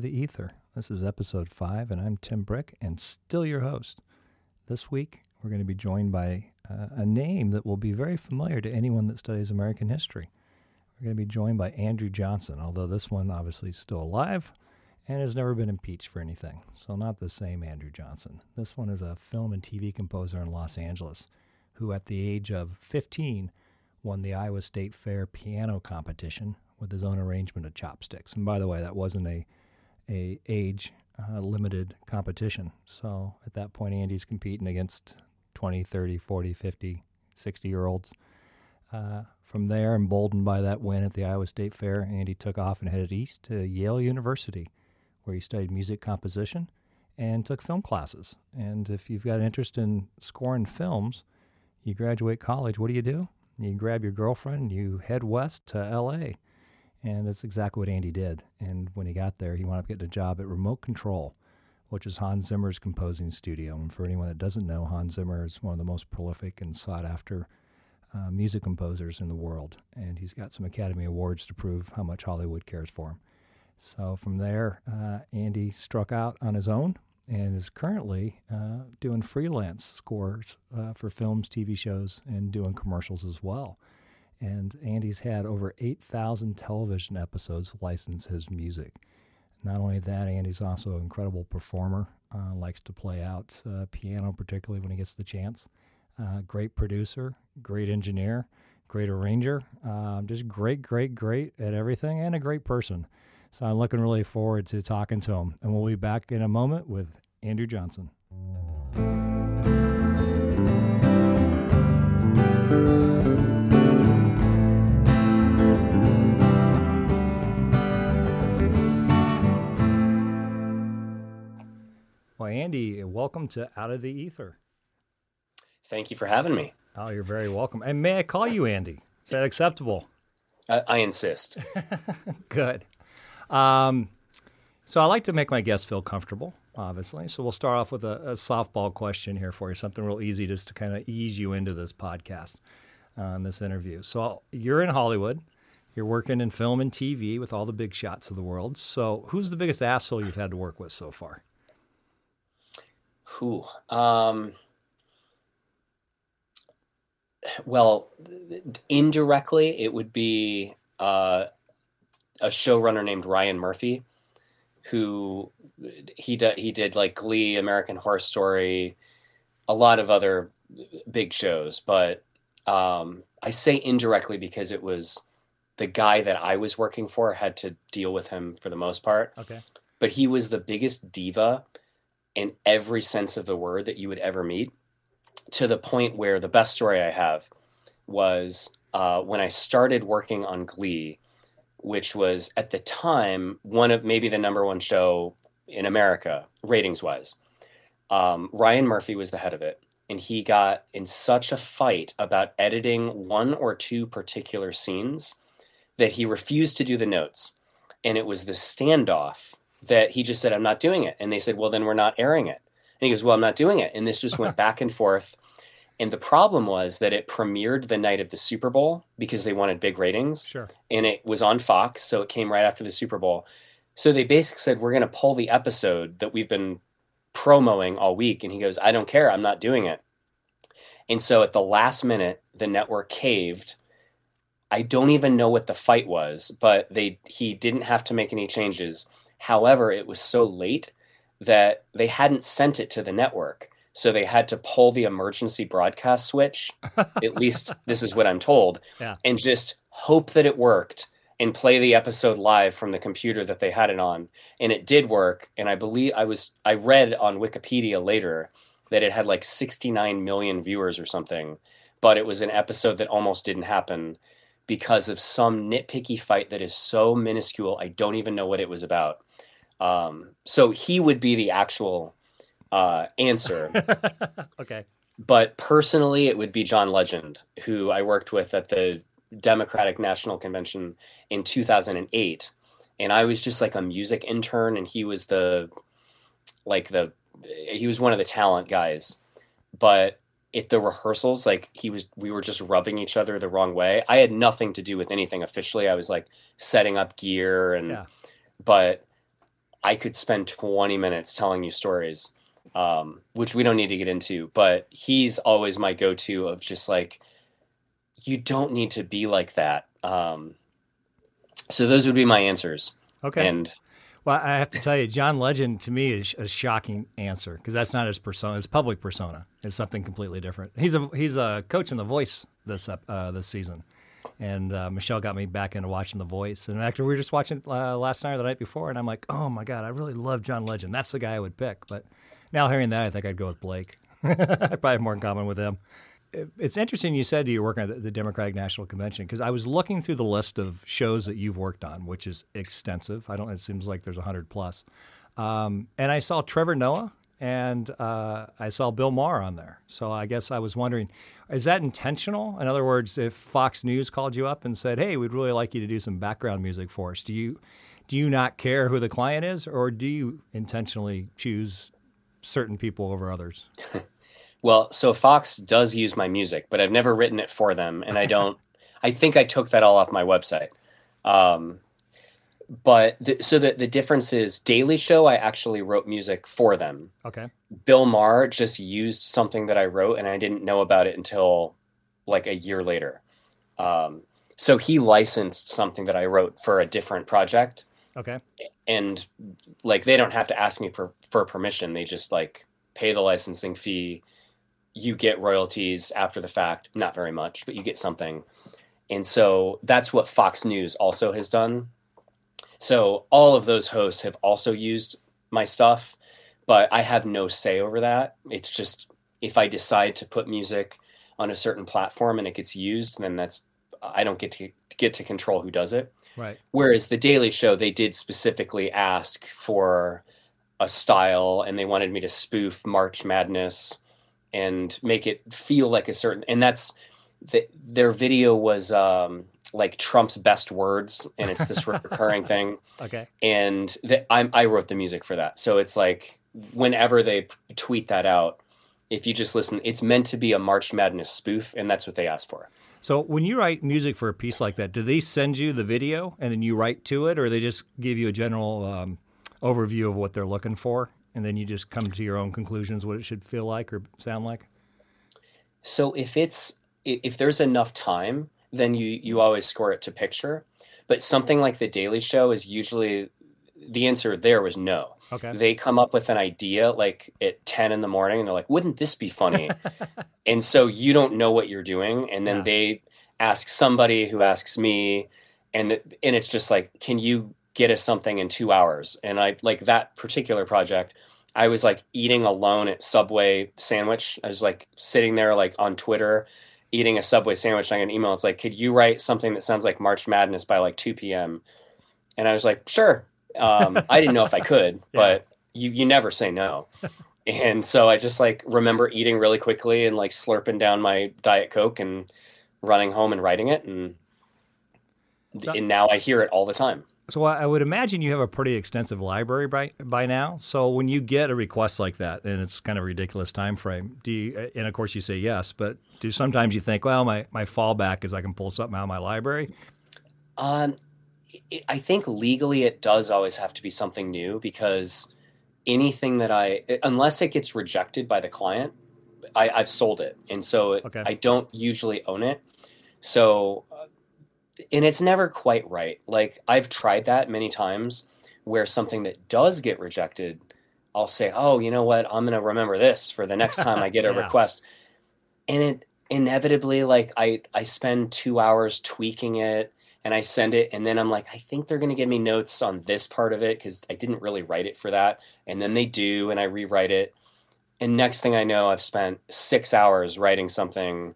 of the Ether. This is episode five, and I'm Tim Brick, and still your host. This week, we're going to be joined by uh, a name that will be very familiar to anyone that studies American history. We're going to be joined by Andrew Johnson, although this one obviously is still alive and has never been impeached for anything. So, not the same Andrew Johnson. This one is a film and TV composer in Los Angeles who, at the age of 15, won the Iowa State Fair piano competition with his own arrangement of chopsticks. And by the way, that wasn't a a age uh, limited competition. So at that point, Andy's competing against 20, 30, 40, 50, 60 year olds. Uh, from there, emboldened by that win at the Iowa State Fair, Andy took off and headed east to Yale University, where he studied music composition and took film classes. And if you've got an interest in scoring films, you graduate college, what do you do? You grab your girlfriend, you head west to LA and that's exactly what Andy did. And when he got there, he wound up getting a job at Remote Control, which is Hans Zimmer's composing studio. And for anyone that doesn't know, Hans Zimmer is one of the most prolific and sought after uh, music composers in the world. And he's got some Academy Awards to prove how much Hollywood cares for him. So from there, uh, Andy struck out on his own and is currently uh, doing freelance scores uh, for films, TV shows, and doing commercials as well. And Andy's had over 8,000 television episodes license his music. Not only that, Andy's also an incredible performer, uh, likes to play out uh, piano, particularly when he gets the chance. Uh, great producer, great engineer, great arranger, um, just great, great, great at everything, and a great person. So I'm looking really forward to talking to him. And we'll be back in a moment with Andrew Johnson. Andy, welcome to Out of the Ether. Thank you for having me. Oh, you're very welcome. And may I call you Andy? Is that acceptable? I, I insist. Good. Um, so I like to make my guests feel comfortable, obviously. So we'll start off with a, a softball question here for you, something real easy just to kind of ease you into this podcast, uh, this interview. So you're in Hollywood. You're working in film and TV with all the big shots of the world. So who's the biggest asshole you've had to work with so far? Who? Um, well, indirectly, it would be uh, a showrunner named Ryan Murphy, who he did he did like Glee, American Horror Story, a lot of other big shows. But um, I say indirectly because it was the guy that I was working for had to deal with him for the most part. Okay. But he was the biggest diva in every sense of the word that you would ever meet to the point where the best story I have was uh, when I started working on Glee, which was at the time one of maybe the number one show in America, ratings wise. Um, Ryan Murphy was the head of it, and he got in such a fight about editing one or two particular scenes that he refused to do the notes. And it was the standoff that he just said, I'm not doing it. And they said, Well, then we're not airing it. And he goes, Well, I'm not doing it. And this just went back and forth. And the problem was that it premiered the night of the Super Bowl because they wanted big ratings. Sure. And it was on Fox, so it came right after the Super Bowl. So they basically said, We're going to pull the episode that we've been promoing all week. And he goes, I don't care. I'm not doing it. And so at the last minute, the network caved. I don't even know what the fight was, but they he didn't have to make any changes. However, it was so late that they hadn't sent it to the network. So they had to pull the emergency broadcast switch. At least this is what I'm told. Yeah. And just hope that it worked and play the episode live from the computer that they had it on. And it did work. And I believe I was I read on Wikipedia later that it had like 69 million viewers or something, but it was an episode that almost didn't happen because of some nitpicky fight that is so minuscule. I don't even know what it was about. Um, so he would be the actual uh, answer. okay. But personally, it would be John Legend, who I worked with at the Democratic National Convention in 2008. And I was just like a music intern, and he was the, like the, he was one of the talent guys. But at the rehearsals, like he was, we were just rubbing each other the wrong way. I had nothing to do with anything officially. I was like setting up gear and, Yeah. but I could spend 20 minutes telling you stories, um, which we don't need to get into. But he's always my go-to of just like, you don't need to be like that. Um, so those would be my answers. Okay. And well, I have to tell you, John Legend to me is a shocking answer because that's not his persona. His public persona is something completely different. He's a he's a coach in The Voice this uh, this season, and uh, Michelle got me back into watching The Voice. And actually, we were just watching uh, last night or the night before, and I'm like, oh my god, I really love John Legend. That's the guy I would pick. But now hearing that, I think I'd go with Blake. I probably have more in common with him it's interesting you said you're working at the Democratic National Convention because I was looking through the list of shows that you've worked on, which is extensive. I don't. It seems like there's hundred plus, um, and I saw Trevor Noah and uh, I saw Bill Maher on there. So I guess I was wondering, is that intentional? In other words, if Fox News called you up and said, "Hey, we'd really like you to do some background music for us," do you do you not care who the client is, or do you intentionally choose certain people over others? Well, so Fox does use my music, but I've never written it for them, and I don't. I think I took that all off my website. Um, but the, so the the difference is Daily Show. I actually wrote music for them. Okay. Bill Maher just used something that I wrote, and I didn't know about it until like a year later. Um, so he licensed something that I wrote for a different project. Okay. And like they don't have to ask me for, for permission; they just like pay the licensing fee you get royalties after the fact, not very much, but you get something. And so that's what Fox News also has done. So all of those hosts have also used my stuff, but I have no say over that. It's just if I decide to put music on a certain platform and it gets used, then that's I don't get to get to control who does it. Right. Whereas the Daily Show, they did specifically ask for a style and they wanted me to spoof March Madness and make it feel like a certain and that's the, their video was um, like Trump's best words, and it's this recurring thing. Okay. And the, i wrote the music for that, so it's like whenever they tweet that out, if you just listen, it's meant to be a March Madness spoof, and that's what they asked for. So when you write music for a piece like that, do they send you the video and then you write to it, or they just give you a general um, overview of what they're looking for? and then you just come to your own conclusions what it should feel like or sound like? So if it's if there's enough time, then you you always score it to picture. But something like the Daily Show is usually the answer there was no. Okay. They come up with an idea like at 10 in the morning and they're like, wouldn't this be funny? and so you don't know what you're doing. And then yeah. they ask somebody who asks me, and, and it's just like, can you get us something in two hours. And I like that particular project. I was like eating alone at Subway sandwich. I was like sitting there like on Twitter eating a Subway sandwich. And I get an email. It's like, could you write something that sounds like March Madness by like 2 p.m. And I was like, sure. Um, I didn't know if I could, yeah. but you you never say no. and so I just like remember eating really quickly and like slurping down my diet coke and running home and writing it and so, and now I hear it all the time. So I would imagine you have a pretty extensive library by by now. So when you get a request like that, and it's kind of a ridiculous time frame, do you? And of course you say yes, but do sometimes you think, well, my my fallback is I can pull something out of my library? Um, I think legally it does always have to be something new because anything that I, unless it gets rejected by the client, I, have sold it, and so okay. I don't usually own it. So and it's never quite right. Like I've tried that many times where something that does get rejected, I'll say, "Oh, you know what? I'm going to remember this for the next time I get a yeah. request." And it inevitably like I I spend 2 hours tweaking it and I send it and then I'm like, "I think they're going to give me notes on this part of it cuz I didn't really write it for that." And then they do and I rewrite it. And next thing I know, I've spent 6 hours writing something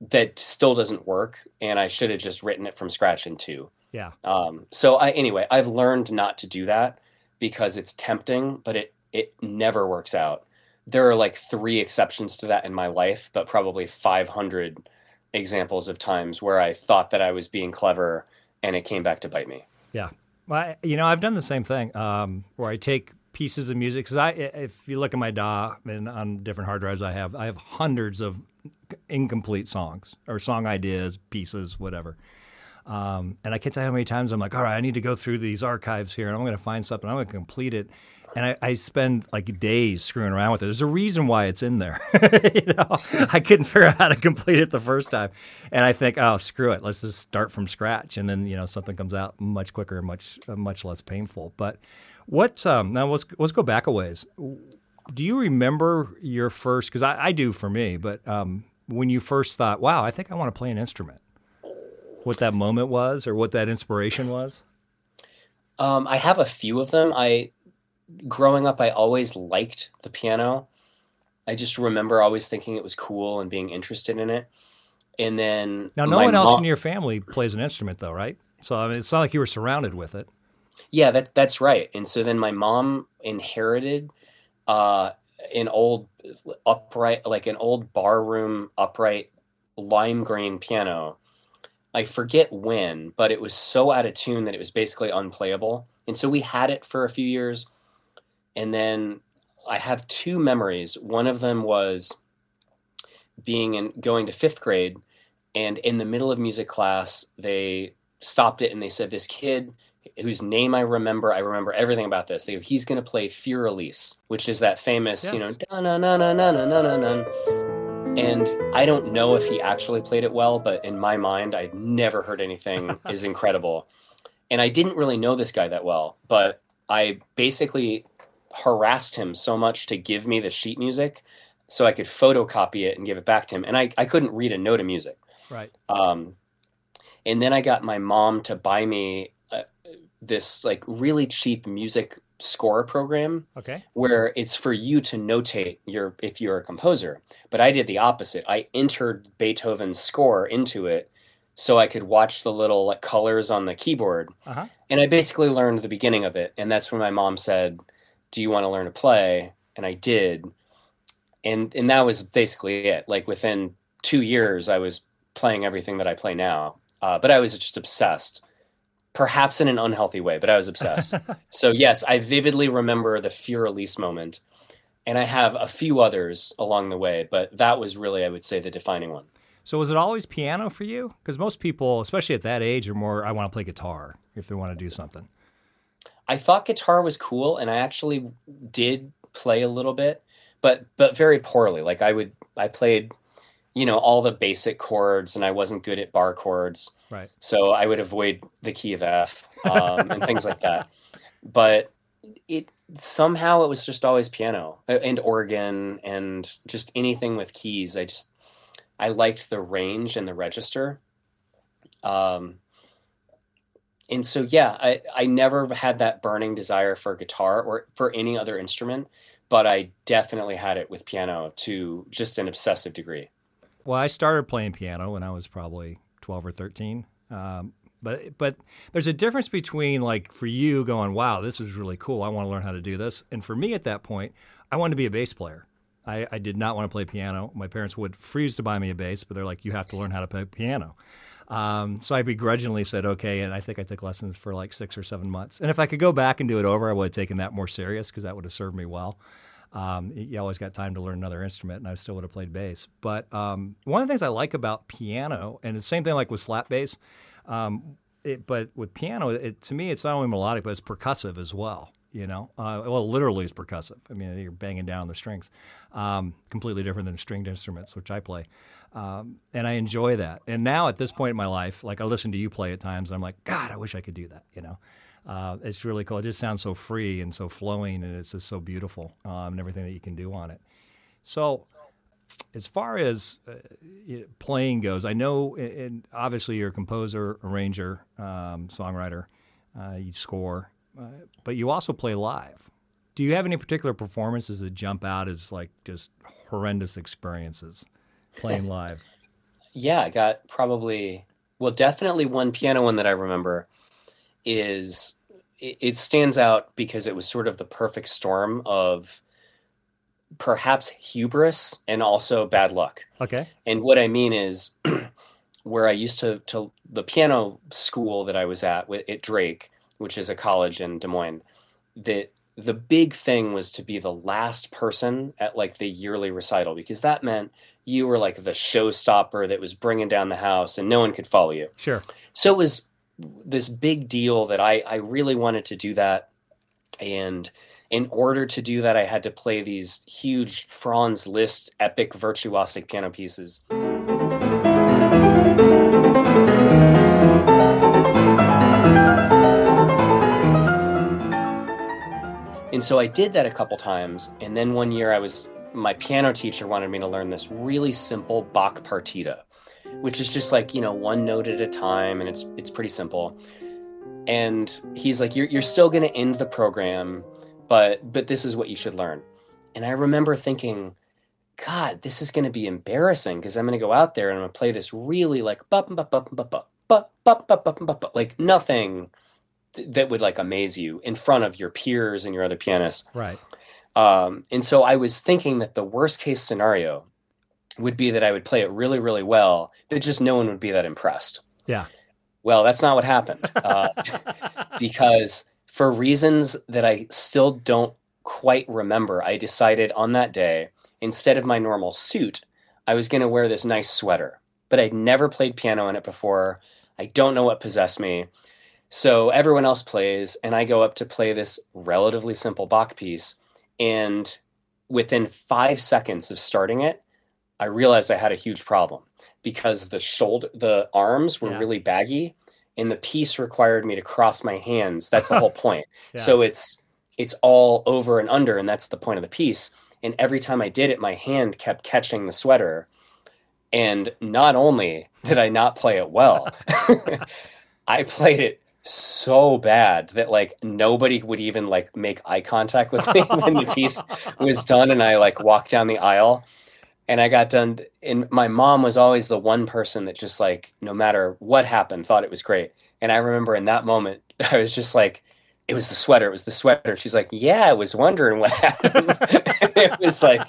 that still doesn't work, and I should have just written it from scratch in two. Yeah. Um, so I anyway, I've learned not to do that because it's tempting, but it it never works out. There are like three exceptions to that in my life, but probably 500 examples of times where I thought that I was being clever and it came back to bite me. Yeah. Well, I, you know, I've done the same thing um, where I take pieces of music because I, if you look at my DAW and on different hard drives I have, I have hundreds of incomplete songs or song ideas, pieces, whatever. Um, and I can't tell you how many times I'm like, all right, I need to go through these archives here and I'm going to find something. I'm going to complete it. And I, I, spend like days screwing around with it. There's a reason why it's in there. you know, I couldn't figure out how to complete it the first time, and I think, oh, screw it, let's just start from scratch, and then you know something comes out much quicker and much much less painful. But what um, now? Let's let's go back a ways. Do you remember your first? Because I, I, do for me, but um, when you first thought, wow, I think I want to play an instrument what that moment was or what that inspiration was? Um, I have a few of them. I growing up, I always liked the piano. I just remember always thinking it was cool and being interested in it. And then now, no one else in your family plays an instrument, though, right? So I mean, it's not like you were surrounded with it. Yeah, that that's right. And so then my mom inherited uh, an old upright, like an old barroom upright lime green piano I forget when, but it was so out of tune that it was basically unplayable. And so we had it for a few years. And then I have two memories. One of them was being in going to fifth grade, and in the middle of music class, they stopped it and they said, This kid whose name I remember. I remember everything about this. Go, he's going to play Fur Elise, which is that famous, yes. you know, na na na na na na na. And I don't know if he actually played it well, but in my mind, I'd never heard anything is incredible. And I didn't really know this guy that well, but I basically harassed him so much to give me the sheet music so I could photocopy it and give it back to him. And I, I couldn't read a note of music. Right. Um, and then I got my mom to buy me this like really cheap music score program okay. where it's for you to notate your if you're a composer. But i did the opposite. I entered beethoven's score into it so i could watch the little like colors on the keyboard. Uh-huh. and i basically learned the beginning of it. And that's when my mom said do you want to learn to play? And i did. And and that was basically it. Like within two years i was playing everything that i play now. Uh, but i was just obsessed perhaps in an unhealthy way, but I was obsessed. so yes, I vividly remember the Fur Elise moment, and I have a few others along the way, but that was really, I would say, the defining one. So was it always piano for you? Because most people, especially at that age, are more I want to play guitar if they want to do something. I thought guitar was cool, and I actually did play a little bit, but but very poorly. Like I would, I played you know all the basic chords and i wasn't good at bar chords. Right. So i would avoid the key of f um, and things like that. But it somehow it was just always piano uh, and organ and just anything with keys. I just i liked the range and the register. Um and so yeah i i never had that burning desire for guitar or for any other instrument but i definitely had it with piano to just an obsessive degree well, I started playing piano when I was probably 12 or 13. Um, but but there's a difference between like for you going, wow, this is really cool. I want to learn how to do this. And for me at that point, I wanted to be a bass player. I, I did not want to play piano. My parents would freeze to buy me a bass, but they're like, you have to learn how to play piano. Um, so I begrudgingly said okay, and I think I took lessons for like six or seven months. And if I could go back and do it over, I would have taken that more serious because that would have served me well. Um, you always got time to learn another instrument, and I still would have played bass. But um, one of the things I like about piano, and the same thing like with slap bass, um, it, but with piano, it, to me, it's not only melodic, but it's percussive as well. You know, uh, well, literally, it's percussive. I mean, you're banging down the strings, um, completely different than stringed instruments, which I play. Um, and I enjoy that. And now at this point in my life, like I listen to you play at times, and I'm like, God, I wish I could do that. You know, uh, it's really cool. It just sounds so free and so flowing, and it's just so beautiful um, and everything that you can do on it. So, as far as uh, playing goes, I know, and obviously you're a composer, arranger, um, songwriter, uh, you score, uh, but you also play live. Do you have any particular performances that jump out as like just horrendous experiences playing live? yeah, I got probably well, definitely one piano one that I remember is it, stands out because it was sort of the perfect storm of perhaps hubris and also bad luck. Okay. And what I mean is where I used to to the piano school that I was at at Drake, which is a college in Des Moines, that the big thing was to be the last person at like the yearly recital because that meant you were like the showstopper that was bringing down the house and no one could follow you. Sure. So it was this big deal that I, I really wanted to do that. And in order to do that, I had to play these huge Franz Liszt epic virtuosic piano pieces. And so I did that a couple times. And then one year I was, my piano teacher wanted me to learn this really simple Bach partita, which is just like, you know, one note at a time. And it's, it's pretty simple. And he's like, you're, you're still going to end the program, but, but this is what you should learn. And I remember thinking, God, this is going to be embarrassing because I'm going to go out there and I'm going to play this really like, like nothing that would like amaze you in front of your peers and your other pianists. Right. Um, and so I was thinking that the worst case scenario would be that I would play it really, really well, but just no one would be that impressed. Yeah. Well, that's not what happened uh, because for reasons that I still don't quite remember, I decided on that day, instead of my normal suit, I was going to wear this nice sweater. But I'd never played piano in it before. I don't know what possessed me. So everyone else plays, and I go up to play this relatively simple Bach piece. And within five seconds of starting it, I realized I had a huge problem because the shoulder, the arms were Yeah. really baggy, and the piece required me to cross my hands. That's the whole point. Yeah. So it's it's all over and under, and that's the point of the piece. And every time I did it, my hand kept catching the sweater. And not only did I not play it well, I played it so bad that like nobody would even like make eye contact with me when the piece was done and I like walked down the aisle and I got done and my mom was always the one person that just like no matter what happened thought it was great. And I remember in that moment I was just like it was the sweater, it was the sweater. She's like, "Yeah, I was wondering what happened." it was like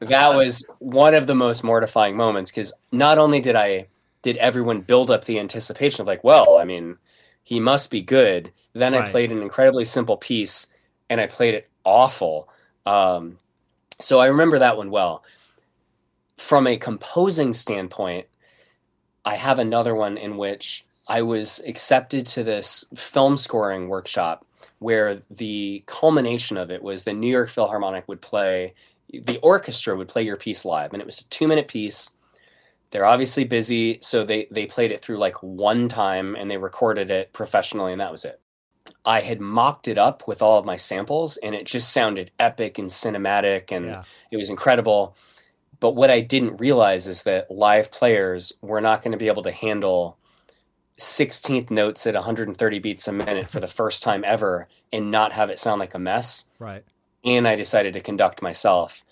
that was one of the most mortifying moments because not only did I did everyone build up the anticipation of like, well, I mean, he must be good. Then I played an incredibly simple piece and I played it awful. Um, so I remember that one well. From a composing standpoint, I have another one in which I was accepted to this film scoring workshop where the culmination of it was the New York Philharmonic would play, the orchestra would play your piece live, and it was a two minute piece. They're obviously busy, so they, they played it through like one time and they recorded it professionally, and that was it. I had mocked it up with all of my samples, and it just sounded epic and cinematic, and Yeah. it was incredible. But what I didn't realize is that live players were not going to be able to handle 16th notes at 130 beats a minute for the first time ever and not have it sound like a mess. Right. And I decided to conduct myself.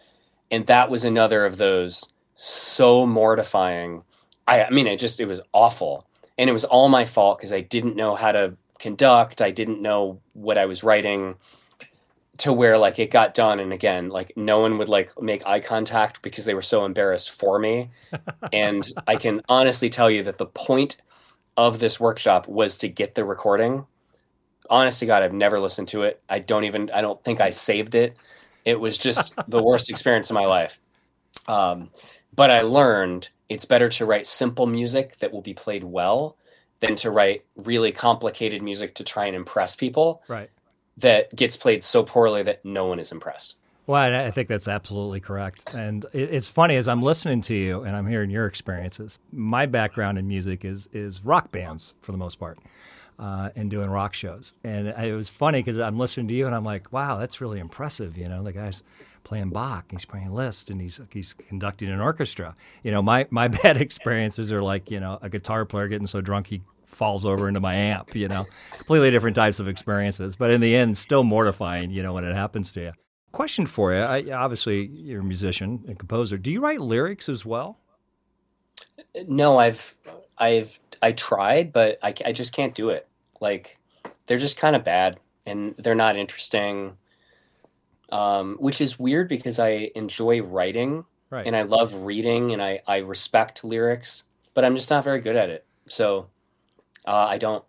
And that was another of those so mortifying. I, I mean, it just, it was awful. And it was all my fault because I didn't know how to conduct. I didn't know what I was writing to where like it got done and again like no one would like make eye contact because they were so embarrassed for me. And i can honestly tell you that the point of this workshop was to get the recording. Honest to god i've never listened to it. I don't even i don't think i saved it. It was just the worst experience of my life. Um, but i learned it's better to write simple music that will be played well than to write really complicated music to try and impress people. Right. That gets played so poorly that no one is impressed. Well, I think that's absolutely correct. And it's funny as I'm listening to you and I'm hearing your experiences. My background in music is is rock bands for the most part, uh, and doing rock shows. And it was funny because I'm listening to you and I'm like, wow, that's really impressive. You know, the guy's playing Bach, he's playing Liszt, and he's he's conducting an orchestra. You know, my my bad experiences are like you know a guitar player getting so drunk he falls over into my amp. You know, completely different types of experiences. But in the end, still mortifying. You know, when it happens to you. Question for you. I, obviously, you're a musician and composer. Do you write lyrics as well? No, I've, I've, I tried, but I, I just can't do it. Like, they're just kind of bad and they're not interesting. Um, which is weird because I enjoy writing Right. and I love reading and I, I respect lyrics, but I'm just not very good at it. So, uh, I don't.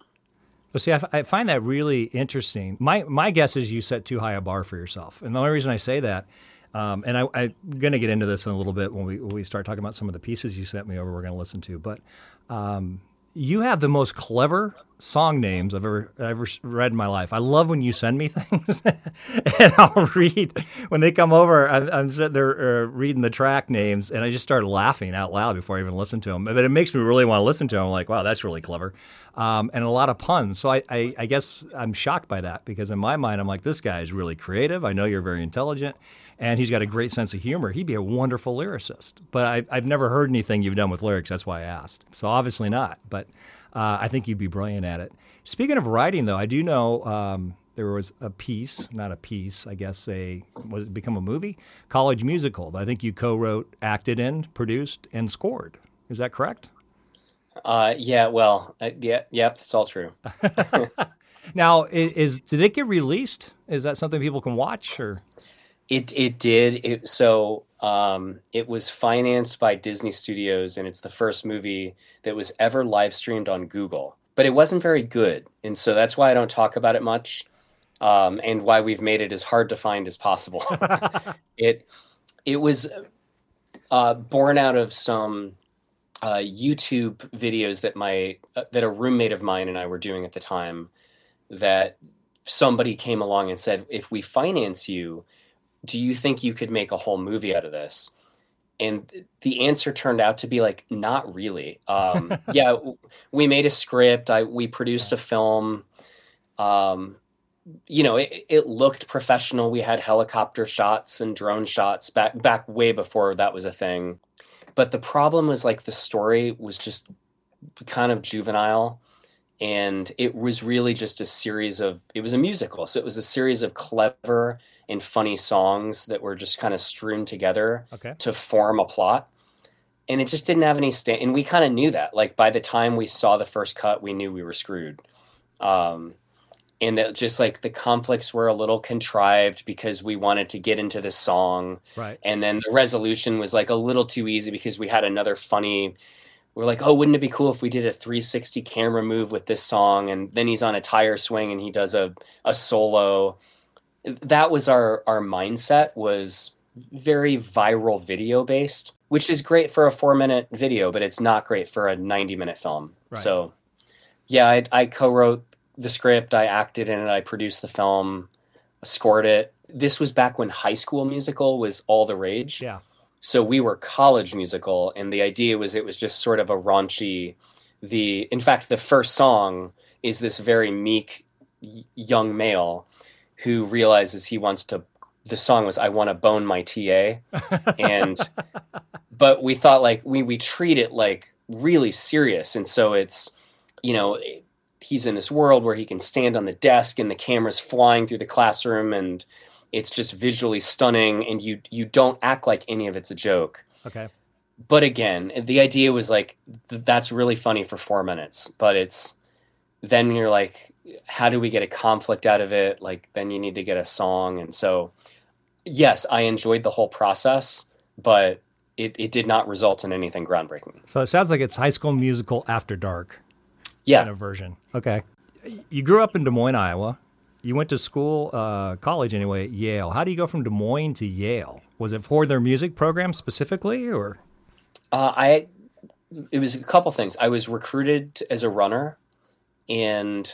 Well, see, I, f- I find that really interesting. My my guess is you set too high a bar for yourself, and the only reason I say that, um, and I, I'm going to get into this in a little bit when we when we start talking about some of the pieces you sent me over. We're going to listen to, but um, you have the most clever song names I've ever ever read in my life. I love when you send me things, and I'll read when they come over. I'm, I'm sitting there uh, reading the track names, and I just start laughing out loud before I even listen to them. But it makes me really want to listen to them. I'm like, wow, that's really clever, um, and a lot of puns. So I, I, I guess I'm shocked by that because in my mind, I'm like, this guy is really creative. I know you're very intelligent. And he's got a great sense of humor. He'd be a wonderful lyricist. But I, I've never heard anything you've done with lyrics. That's why I asked. So obviously not. But uh, I think you'd be brilliant at it. Speaking of writing, though, I do know um, there was a piece, not a piece, I guess a was it become a movie, College Musical. that I think you co-wrote, acted in, produced, and scored. Is that correct? Uh, yeah. Well, uh, yeah, yeah, that's all true. Now, is did it get released? Is that something people can watch or? It it did. It so um, it was financed by Disney Studios, and it's the first movie that was ever live streamed on Google. But it wasn't very good, and so that's why I don't talk about it much, um, and why we've made it as hard to find as possible. it it was uh, born out of some uh, YouTube videos that my uh, that a roommate of mine and I were doing at the time. That somebody came along and said, "If we finance you." Do you think you could make a whole movie out of this? And the answer turned out to be like, not really. Um, yeah, we made a script. I we produced a film. Um, you know, it, it looked professional. We had helicopter shots and drone shots back back way before that was a thing. But the problem was like the story was just kind of juvenile and it was really just a series of it was a musical so it was a series of clever and funny songs that were just kind of strewn together Okay. to form a plot and it just didn't have any stand and we kind of knew that like by the time we saw the first cut we knew we were screwed um and that just like the conflicts were a little contrived because we wanted to get into this song Right. and then the resolution was like a little too easy because we had another funny we're like oh wouldn't it be cool if we did a 360 camera move with this song? And then he's on a tire swing and he does a, a solo. That was our our mindset was very viral video based which is great for a four minute video but it's not great for a 90 minute film. Right. so yeah I, I co-wrote the script i acted in it i produced the film scored it. This was back when high school musical was all the rage. Yeah. So we were college musical and the idea was it was just sort of a raunchy the in fact the first song is this very meek young male who realizes he wants to the song was i want to bone my ta and but we thought like we we treat it like really serious. And so it's you know he's in this world where he can stand on the desk and the camera's flying through the classroom and it's just visually stunning and you you don't act like any of it's a joke Okay. but again the idea was like th- that's really funny for four minutes but it's then you're like how do we get a conflict out of it like then you need to get a song and so yes i enjoyed the whole process but it, it did not result in anything groundbreaking So it sounds like it's High School Musical after dark yeah kind of version. Okay. You grew up in Des Moines, Iowa. You went to school, uh, college anyway, at Yale. How do you go from Des Moines to Yale? Was it for their music program specifically, or Uh, I it was a couple things. I was recruited as a runner, and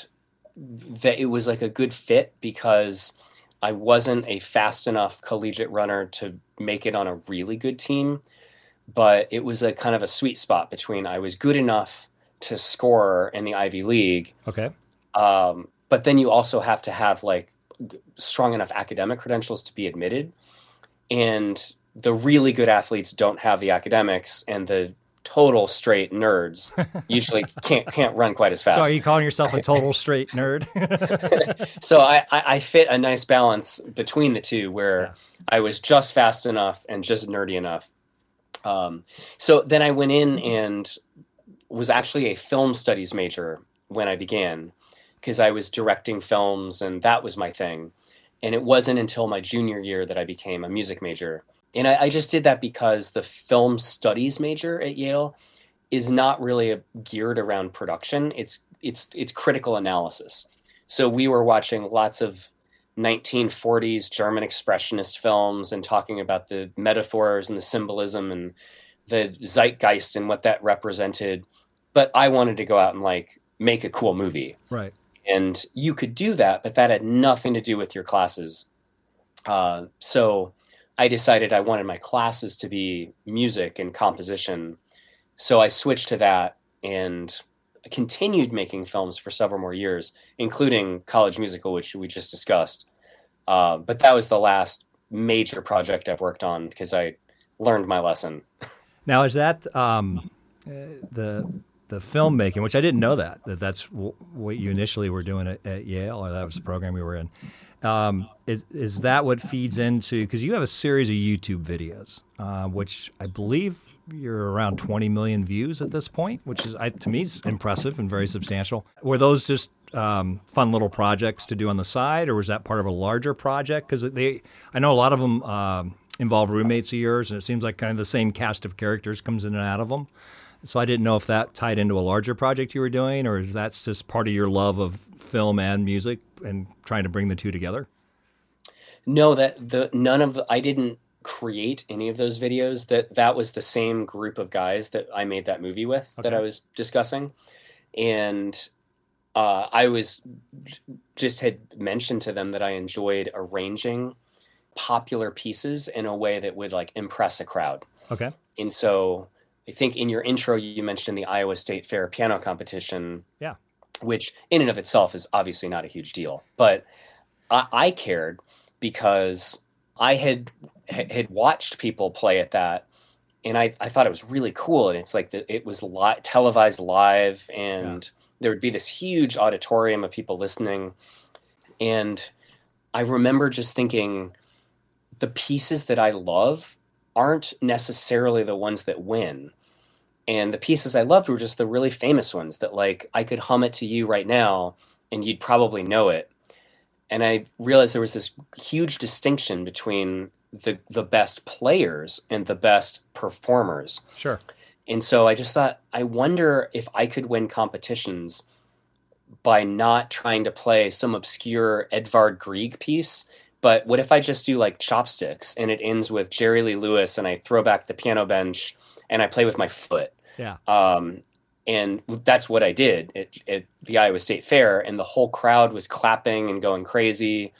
that it was like a good fit because I wasn't a fast enough collegiate runner to make it on a really good team, but it was a kind of a sweet spot between I was good enough to score in the Ivy League, okay? um, but then you also have to have like strong enough academic credentials to be admitted and the really good athletes don't have the academics and the total straight nerds usually can't can't run quite as fast. So are you calling yourself a total straight nerd? so I, I I fit a nice balance between the two where Yeah. I was just fast enough and just nerdy enough. Um, so then I went in and was actually a film studies major when I began because I was directing films and that was my thing. And it wasn't until my junior year that I became a music major. And I, I just did that because the film studies major at Yale is not really a, geared around production. It's it's it's critical analysis. So we were watching lots of 1940s German expressionist films and talking about the metaphors and the symbolism and the zeitgeist and what that represented. But I wanted to go out and like make a cool movie. Right. And you could do that, but that had nothing to do with your classes. Uh, so I decided I wanted my classes to be music and composition. So I switched to that and continued making films for several more years, including College Musical, which we just discussed. Uh, but that was the last major project I've worked on because I learned my lesson. Now, is that um, uh, the the filmmaking, which I didn't know that that that's w- what you initially were doing at, at, Yale, or that was the program you were in? Um, is is that what feeds into? Because you have a series of YouTube videos, uh, which I believe you're around 20 million views at this point, which is I, to me is impressive and very substantial. Were those just um, fun little projects to do on the side, or was that part of a larger project? Because they, I know a lot of them um, involve roommates of yours, and it seems like kind of the same cast of characters comes in and out of them. So I didn't know if that tied into a larger project you were doing, or is that just part of your love of film and music and trying to bring the two together? No, that the none of I didn't create any of those videos. That that was the same group of guys that I made that movie with okay. that I was discussing, and uh, I was just had mentioned to them that I enjoyed arranging popular pieces in a way that would like impress a crowd. Okay, and so I think in your intro you mentioned the Iowa State Fair piano competition. Yeah. Which in and of itself is obviously not a huge deal, but I, I cared because I had had watched people play at that, and I, I thought it was really cool. And it's like the, it was li- televised live, and yeah. there would be this huge auditorium of people listening. And I remember just thinking, the pieces that I love aren't necessarily the ones that win. And the pieces I loved were just the really famous ones that like I could hum it to you right now and you'd probably know it. And I realized there was this huge distinction between the the best players and the best performers. Sure. And so I just thought I wonder if I could win competitions by not trying to play some obscure Edvard Grieg piece but what if I just do like chopsticks and it ends with Jerry Lee Lewis and I throw back the piano bench and I play with my foot? Yeah. Um, and that's what I did at, at, the Iowa State Fair, and the whole crowd was clapping and going crazy.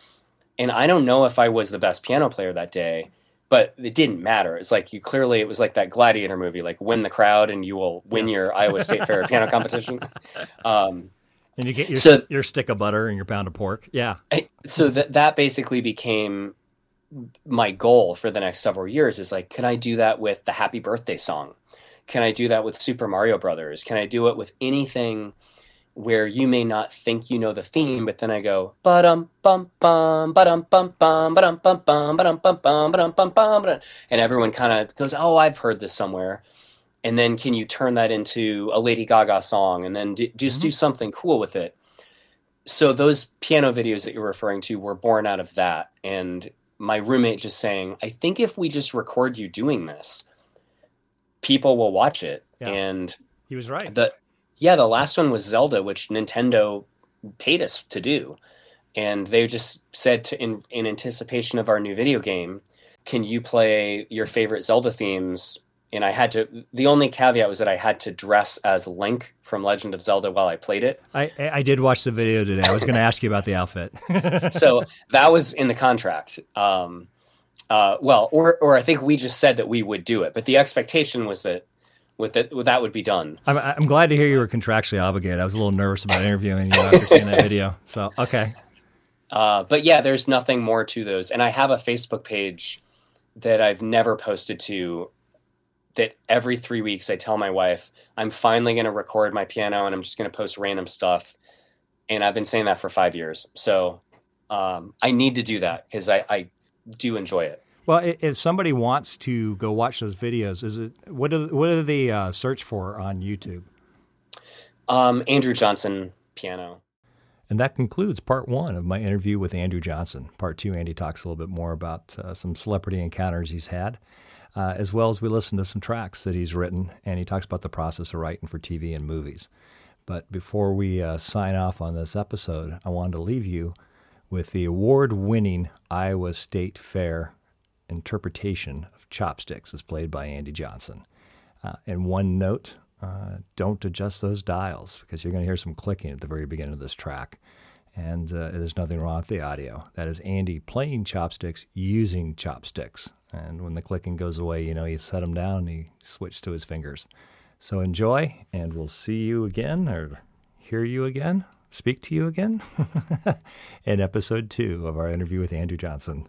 And I don't know if I was the best piano player that day, but it didn't matter. It's like you clearly it was like that gladiator movie, like win the crowd and you will win yes. your Iowa State Fair piano competition. Um, and you get your so, your stick of butter and your pound of pork. Yeah. So that that basically became my goal for the next several years is like can I do that with the happy birthday song? Can I do that with Super Mario Brothers? Can I do it with anything where you may not think you know the theme, but then I go ba dum bum bum ba dum bum bum ba dum bum bum ba dum bum bum ba dum bum bum and everyone kind of goes, "Oh, I've heard this somewhere." And then can you turn that into a Lady Gaga song and then d- just mm-hmm. do something cool with it? So those piano videos that you're referring to were born out of that, and my roommate just saying, "I think if we just record you doing this, people will watch it." Yeah. And he was right. The yeah, the last one was Zelda, which Nintendo paid us to do, and they just said to in in anticipation of our new video game, can you play your favorite Zelda themes and I had to. The only caveat was that I had to dress as Link from Legend of Zelda while I played it. I I did watch the video today. I was going to ask you about the outfit. so that was in the contract. Um, uh, well, or or I think we just said that we would do it, but the expectation was that with that that would be done. I'm I'm glad to hear you were contractually obligated. I was a little nervous about interviewing you after seeing that video. So okay. Uh, but yeah, there's nothing more to those, and I have a Facebook page that I've never posted to that every three weeks I tell my wife, I'm finally going to record my piano and I'm just going to post random stuff. And I've been saying that for five years. So um, I need to do that because I, I, do enjoy it. Well, if somebody wants to go watch those videos, is it what do what do they uh, search for on YouTube? Um, Andrew Johnson piano. And that concludes part one of my interview with Andrew Johnson. Part two, Andy talks a little bit more about uh, some celebrity encounters he's had uh, as well as we listen to some tracks that he's written, and he talks about the process of writing for TV and movies. But before we uh, sign off on this episode, I wanted to leave you with the award winning Iowa State Fair interpretation of chopsticks as played by Andy Johnson. Uh, and one note uh, don't adjust those dials because you're going to hear some clicking at the very beginning of this track. And uh, there's nothing wrong with the audio. That is Andy playing chopsticks using chopsticks. And when the clicking goes away, you know, he set him down, he switched to his fingers. So enjoy, and we'll see you again or hear you again, speak to you again in episode two of our interview with Andrew Johnson.